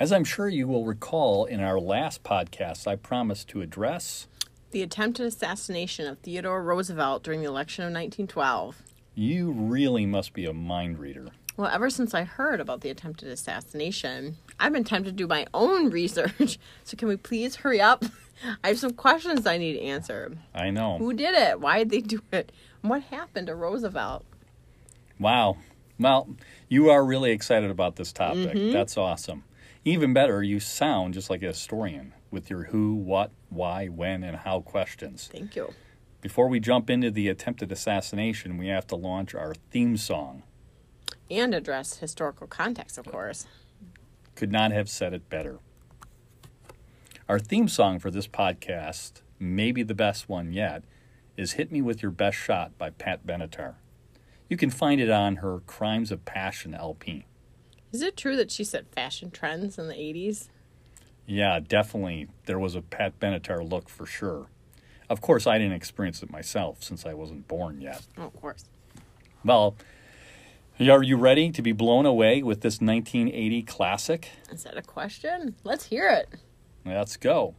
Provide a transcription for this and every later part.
As I'm sure you will recall in our last podcast, I promised to address The attempted assassination of Theodore Roosevelt during the election of 1912. you really must be a mind reader. Well, ever since I heard about the attempted assassination, I've been tempted to do my own research. So, can we please hurry up? I have some questions I need answered. I know. Who did it? Why did they do it? What happened to Roosevelt? Wow. Well, you are really excited about this topic. Mm-hmm. That's awesome. Even better, you sound just like a historian with your who, what, why, when, and how questions. Thank you. Before we jump into the attempted assassination, we have to launch our theme song. And address historical context, of course. Could not have said it better. Our theme song for this podcast, maybe the best one yet, is Hit Me With Your Best Shot by Pat Benatar. You can find it on her Crimes of Passion LP. Is it true that she set fashion trends in the 80s? Yeah, definitely. There was a Pat Benatar look for sure. Of course, I didn't experience it myself since I wasn't born yet. Oh, of course. Well, are you ready to be blown away with this 1980 classic? Is that a question? Let's hear it. Let's go.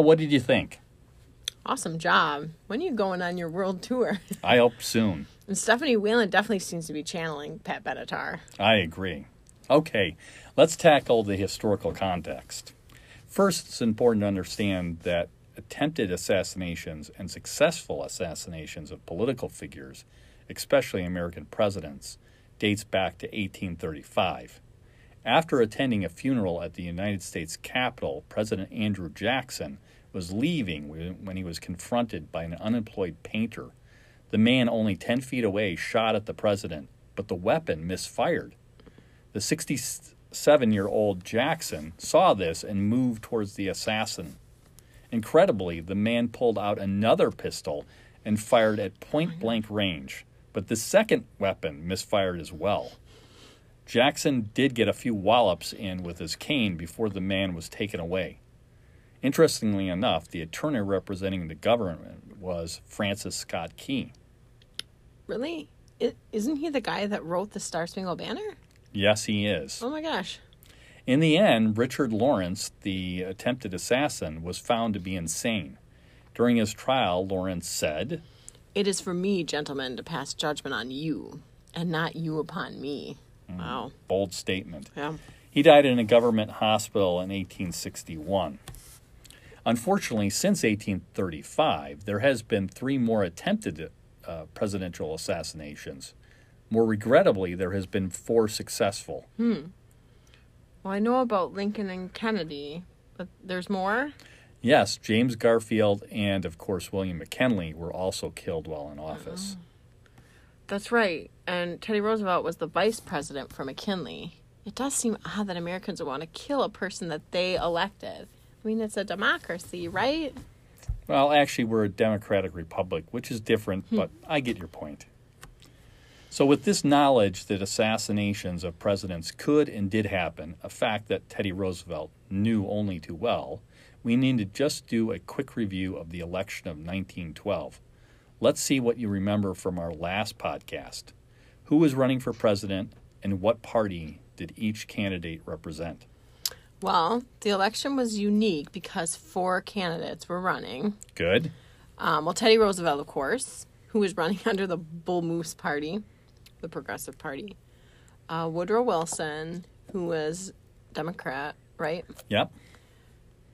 Well, what did you think? Awesome job. When are you going on your world tour? I hope soon. and Stephanie Whalen definitely seems to be channeling Pat Benatar. I agree. Okay, let's tackle the historical context. First, it's important to understand that attempted assassinations and successful assassinations of political figures, especially American presidents, dates back to 1835. After attending a funeral at the United States Capitol, President Andrew Jackson was leaving when he was confronted by an unemployed painter. The man, only 10 feet away, shot at the president, but the weapon misfired. The 67 year old Jackson saw this and moved towards the assassin. Incredibly, the man pulled out another pistol and fired at point blank range, but the second weapon misfired as well. Jackson did get a few wallops in with his cane before the man was taken away. Interestingly enough, the attorney representing the government was Francis Scott Key. Really? is isn't he the guy that wrote the Star Spangled Banner? Yes, he is. Oh my gosh. In the end, Richard Lawrence, the attempted assassin, was found to be insane. During his trial, Lawrence said, It is for me, gentlemen, to pass judgment on you, and not you upon me. Hmm. Wow. bold statement. Yeah. He died in a government hospital in 1861. Unfortunately, since 1835, there has been three more attempted uh, presidential assassinations. More regrettably, there has been four successful. Hmm. Well, I know about Lincoln and Kennedy, but there's more? Yes, James Garfield and, of course, William McKinley were also killed while in office. That's right. And Teddy Roosevelt was the vice president for McKinley. It does seem odd that Americans would want to kill a person that they elected. I mean, it's a democracy, right? Well, actually, we're a democratic republic, which is different, hmm. but I get your point. So, with this knowledge that assassinations of presidents could and did happen, a fact that Teddy Roosevelt knew only too well, we need to just do a quick review of the election of 1912. Let's see what you remember from our last podcast. Who was running for president and what party did each candidate represent? Well, the election was unique because four candidates were running. Good. Um, well, Teddy Roosevelt, of course, who was running under the Bull Moose Party, the Progressive Party. Uh, Woodrow Wilson, who was Democrat, right? Yep.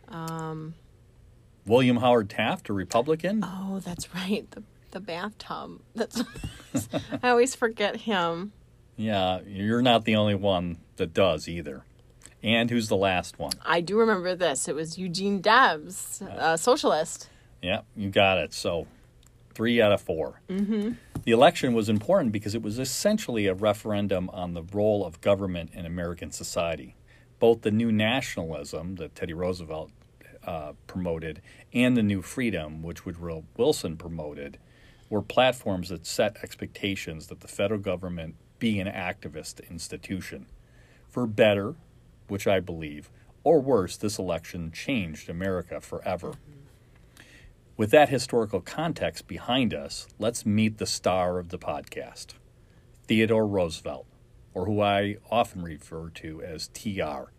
Um, William Howard Taft, a Republican. Oh, that's right. The the bathtub. That's I always forget him. Yeah, you're not the only one that does either. And who's the last one? I do remember this. It was Eugene Debs, a socialist. Yeah, you got it. So, three out of 4 mm-hmm. The election was important because it was essentially a referendum on the role of government in American society. Both the new nationalism that Teddy Roosevelt uh, promoted and the new freedom, which Woodrow Wilson promoted, were platforms that set expectations that the federal government be an activist institution. For better, which I believe, or worse, this election changed America forever. With that historical context behind us, let's meet the star of the podcast, Theodore Roosevelt, or who I often refer to as TR.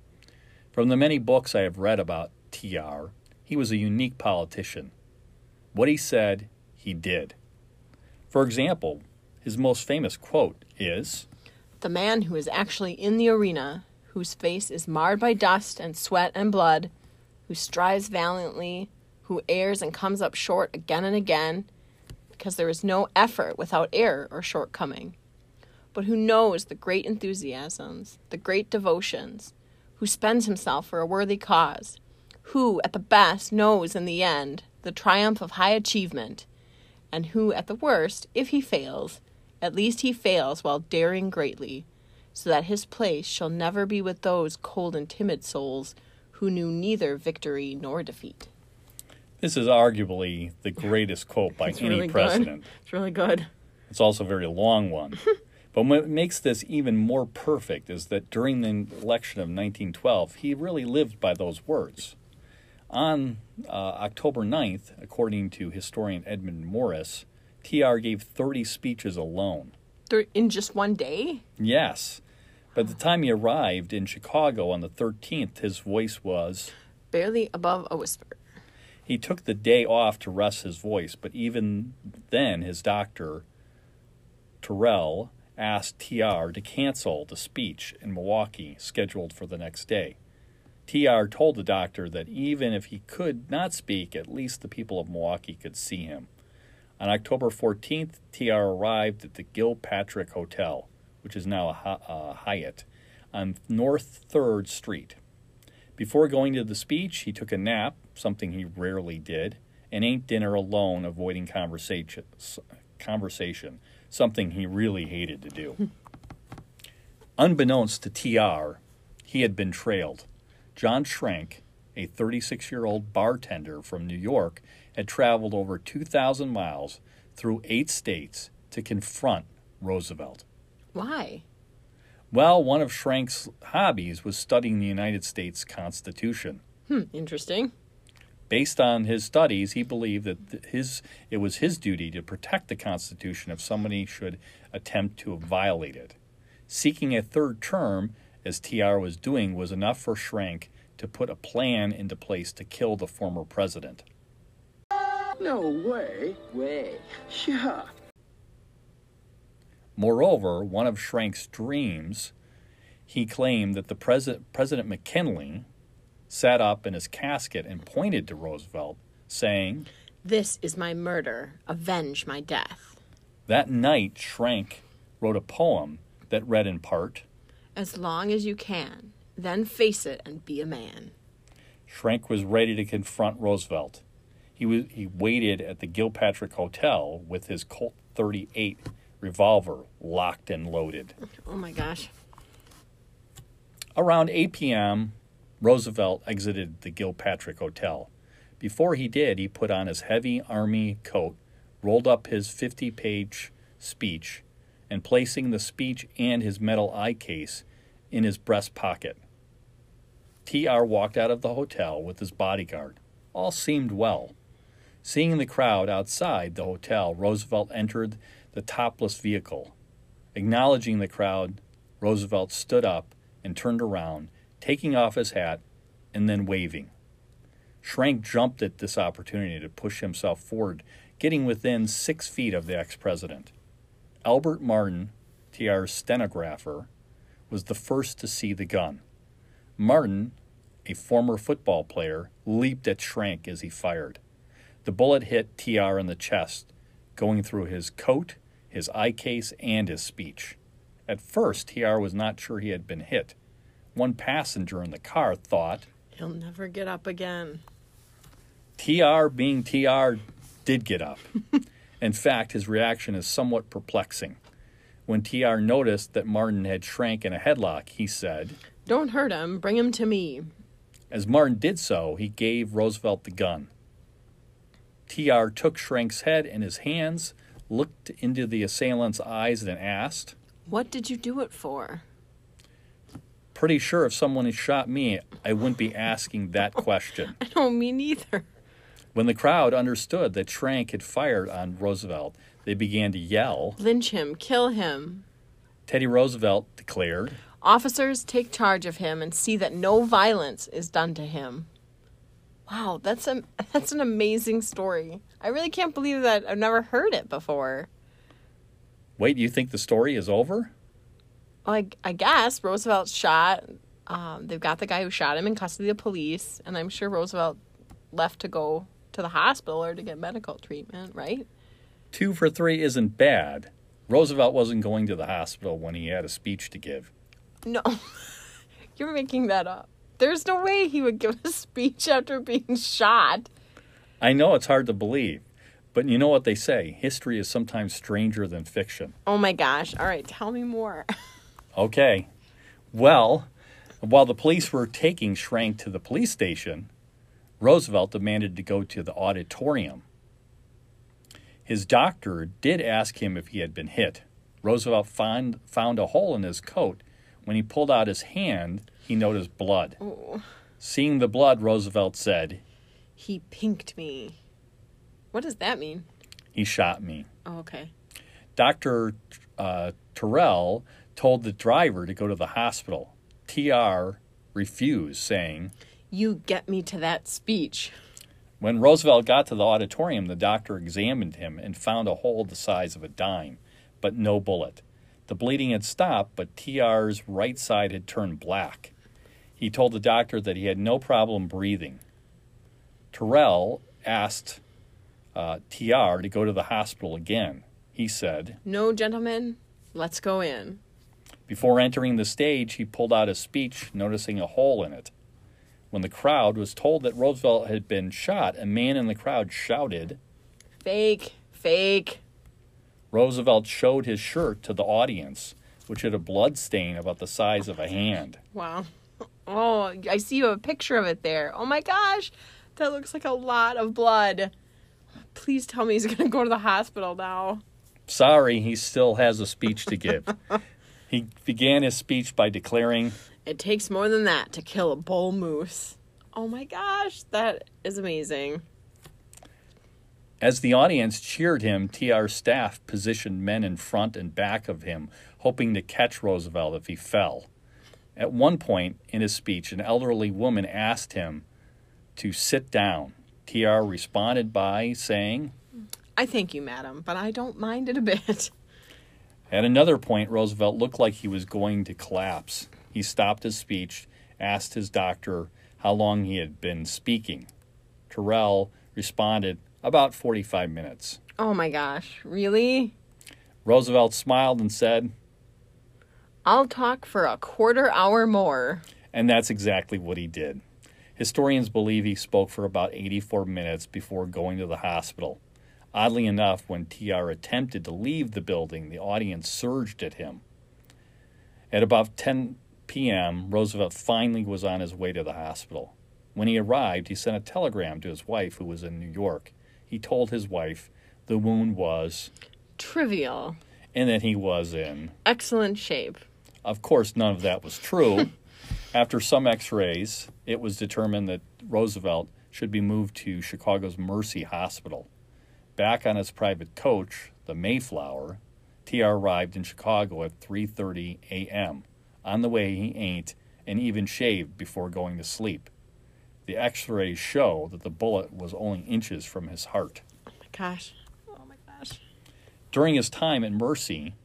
From the many books I have read about TR, he was a unique politician. What he said, he did. For example, his most famous quote is The man who is actually in the arena, whose face is marred by dust and sweat and blood, who strives valiantly, who errs and comes up short again and again, because there is no effort without error or shortcoming, but who knows the great enthusiasms, the great devotions, who spends himself for a worthy cause, who, at the best, knows in the end the triumph of high achievement and who, at the worst, if he fails, at least he fails while daring greatly, so that his place shall never be with those cold and timid souls who knew neither victory nor defeat. This is arguably the greatest quote by it's any really president. Good. It's really good. It's also a very long one. but what makes this even more perfect is that during the election of 1912, he really lived by those words. On uh, October 9th, according to historian Edmund Morris, TR gave 30 speeches alone. In just one day? Yes. By the time he arrived in Chicago on the 13th, his voice was barely above a whisper. He took the day off to rest his voice, but even then, his doctor, Terrell, asked TR to cancel the speech in Milwaukee scheduled for the next day. TR told the doctor that even if he could not speak, at least the people of Milwaukee could see him. On October 14th, TR arrived at the Gilpatrick Hotel, which is now a Hyatt, on North 3rd Street. Before going to the speech, he took a nap, something he rarely did, and ate dinner alone, avoiding conversation, conversation something he really hated to do. Unbeknownst to TR, he had been trailed. John Schrank, a 36 year old bartender from New York, had traveled over 2,000 miles through eight states to confront Roosevelt. Why? Well, one of Schrank's hobbies was studying the United States Constitution. Hmm, interesting. Based on his studies, he believed that his it was his duty to protect the Constitution if somebody should attempt to violate it. Seeking a third term, as TR was doing was enough for Schrank to put a plan into place to kill the former president. No way. Way. Yeah. Moreover, one of Schrank's dreams, he claimed that the President, President McKinley sat up in his casket and pointed to Roosevelt, saying, This is my murder. Avenge my death. That night, Schrank wrote a poem that read in part, as long as you can. Then face it and be a man. Schrank was ready to confront Roosevelt. He, was, he waited at the Gilpatrick Hotel with his Colt 38 revolver locked and loaded. Oh my gosh. Around 8 p.m., Roosevelt exited the Gilpatrick Hotel. Before he did, he put on his heavy army coat, rolled up his 50 page speech, and placing the speech and his metal eye case in his breast pocket. TR walked out of the hotel with his bodyguard. All seemed well. Seeing the crowd outside the hotel, Roosevelt entered the topless vehicle. Acknowledging the crowd, Roosevelt stood up and turned around, taking off his hat and then waving. Schrank jumped at this opportunity to push himself forward, getting within six feet of the ex president. Albert Martin, TR's stenographer, was the first to see the gun. Martin, a former football player, leaped at Schrank as he fired. The bullet hit TR in the chest, going through his coat, his eye case, and his speech. At first, TR was not sure he had been hit. One passenger in the car thought, He'll never get up again. TR being TR did get up. In fact, his reaction is somewhat perplexing. When TR noticed that Martin had Schrank in a headlock, he said, Don't hurt him. Bring him to me. As Martin did so, he gave Roosevelt the gun. TR took Schrank's head in his hands, looked into the assailant's eyes, and asked, What did you do it for? Pretty sure if someone had shot me, I wouldn't be asking that question. I don't mean either. When the crowd understood that Schrank had fired on Roosevelt, they began to yell. Lynch him. Kill him. Teddy Roosevelt declared, Officers, take charge of him and see that no violence is done to him. Wow, that's a that's an amazing story. I really can't believe that I've never heard it before. Wait, you think the story is over? Like I guess Roosevelt shot. Um, they've got the guy who shot him in custody of the police, and I'm sure Roosevelt left to go to the hospital or to get medical treatment. Right? Two for three isn't bad. Roosevelt wasn't going to the hospital when he had a speech to give. No, you're making that up. There's no way he would give a speech after being shot. I know it's hard to believe, but you know what they say history is sometimes stranger than fiction. Oh my gosh! All right, tell me more. Okay. Well, while the police were taking Schrank to the police station, Roosevelt demanded to go to the auditorium. His doctor did ask him if he had been hit. Roosevelt found, found a hole in his coat. When he pulled out his hand, he noticed blood. Oh, Seeing the blood, Roosevelt said, he pinked me. What does that mean? He shot me. Oh, okay. Dr. Uh, Terrell told the driver to go to the hospital. TR refused, saying, You get me to that speech. When Roosevelt got to the auditorium, the doctor examined him and found a hole the size of a dime, but no bullet. The bleeding had stopped, but TR's right side had turned black. He told the doctor that he had no problem breathing. Terrell asked uh, TR to go to the hospital again. He said, No, gentlemen, let's go in. Before entering the stage, he pulled out his speech, noticing a hole in it. When the crowd was told that Roosevelt had been shot, a man in the crowd shouted. Fake, fake. Roosevelt showed his shirt to the audience, which had a blood stain about the size of a hand. Wow. Oh, I see you have a picture of it there. Oh my gosh, that looks like a lot of blood. Please tell me he's going to go to the hospital now. Sorry, he still has a speech to give. he began his speech by declaring, It takes more than that to kill a bull moose. Oh my gosh, that is amazing. As the audience cheered him, TR staff positioned men in front and back of him, hoping to catch Roosevelt if he fell. At one point in his speech, an elderly woman asked him to sit down. TR responded by saying, I thank you, madam, but I don't mind it a bit. At another point, Roosevelt looked like he was going to collapse. He stopped his speech, asked his doctor how long he had been speaking. Terrell responded, about 45 minutes. Oh my gosh, really? Roosevelt smiled and said, I'll talk for a quarter hour more. and that's exactly what he did. Historians believe he spoke for about 84 minutes before going to the hospital. Oddly enough, when TR attempted to leave the building, the audience surged at him. At about 10 p.m., Roosevelt finally was on his way to the hospital. When he arrived, he sent a telegram to his wife, who was in New York. He told his wife the wound was, Trivial. and that he was in. Excellent shape. Of course, none of that was true. After some x rays, it was determined that Roosevelt should be moved to Chicago's Mercy Hospital. Back on his private coach, the Mayflower, TR arrived in Chicago at 3:30 a.m. On the way, he ate and even shaved before going to sleep. The X-rays show that the bullet was only inches from his heart. Oh my gosh. Oh my gosh. During his time at Mercy,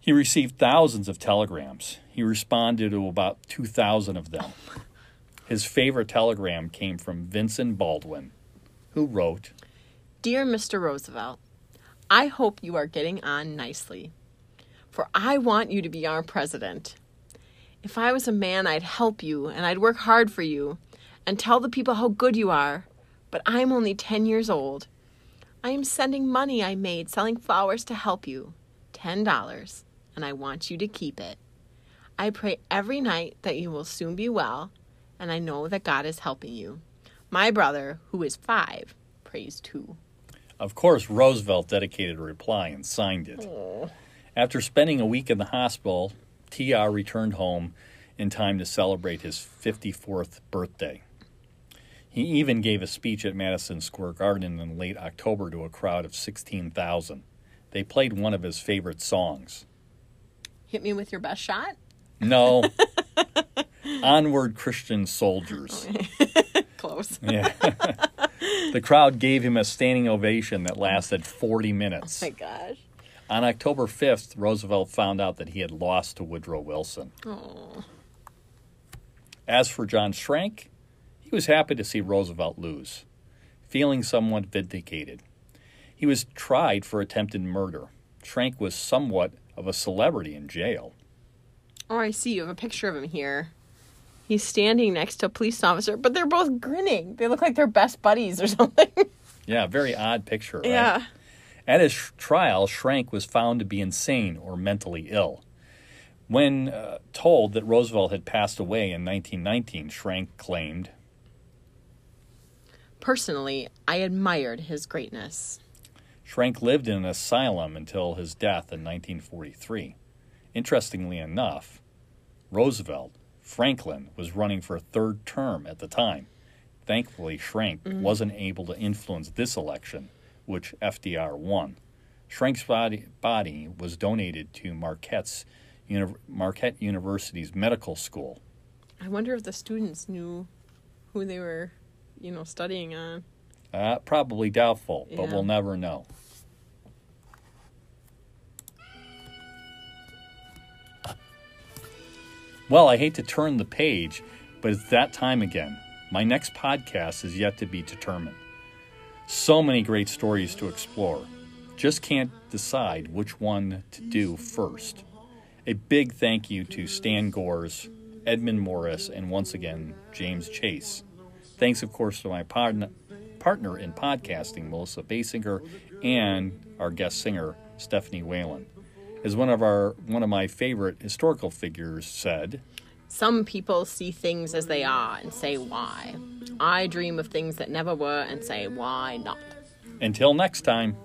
he received thousands of telegrams. He responded to about 2,000 of them. His favorite telegram came from Vincent Baldwin, who wrote, Dear Mr. Roosevelt, I hope you are getting on nicely, for I want you to be our president. If I was a man, I'd help you and I'd work hard for you and tell the people how good you are, but I'm only 10 years old. I am sending money I made selling flowers to help you $10, and I want you to keep it. I pray every night that you will soon be well, and I know that God is helping you. My brother, who is five, prays too. Of course, Roosevelt dedicated a reply and signed it. After spending a week in the hospital, TR returned home in time to celebrate his 54th birthday. He even gave a speech at Madison Square Garden in late October to a crowd of 16,000. They played one of his favorite songs. Hit me with your best shot? No. Onward Christian Soldiers. Close. Yeah. the crowd gave him a standing ovation that lasted 40 minutes. Oh my gosh. On October 5th, Roosevelt found out that he had lost to Woodrow Wilson. Oh. As for John Schrank, he was happy to see Roosevelt lose, feeling somewhat vindicated. He was tried for attempted murder. Schrank was somewhat of a celebrity in jail. Oh, I see. You have a picture of him here. He's standing next to a police officer, but they're both grinning. They look like they're best buddies or something. Yeah, very odd picture, right? Yeah. At his sh- trial, Schrank was found to be insane or mentally ill. When uh, told that Roosevelt had passed away in 1919, Schrank claimed, Personally, I admired his greatness. Schrank lived in an asylum until his death in 1943. Interestingly enough, Roosevelt, Franklin, was running for a third term at the time. Thankfully, Schrank mm-hmm. wasn't able to influence this election, which FDR won. Schrank's body, body was donated to Marquette's, Uni- Marquette University's medical school. I wonder if the students knew who they were, you know, studying on. Uh, probably doubtful, but we'll never know. Well, I hate to turn the page, but it's that time again. My next podcast is yet to be determined. So many great stories to explore. Just can't decide which one to do first. A big thank you to Stan Gores, Edmund Morris, and once again, James Chace. Thanks, of course, to my partner, partner in podcasting, Melissa Basinger, and our guest singer, Stephanie Whalen. As one of our one of my favorite historical figures said, Some people see things as they are and say why. I dream of things that never were and say why not. "Until next time."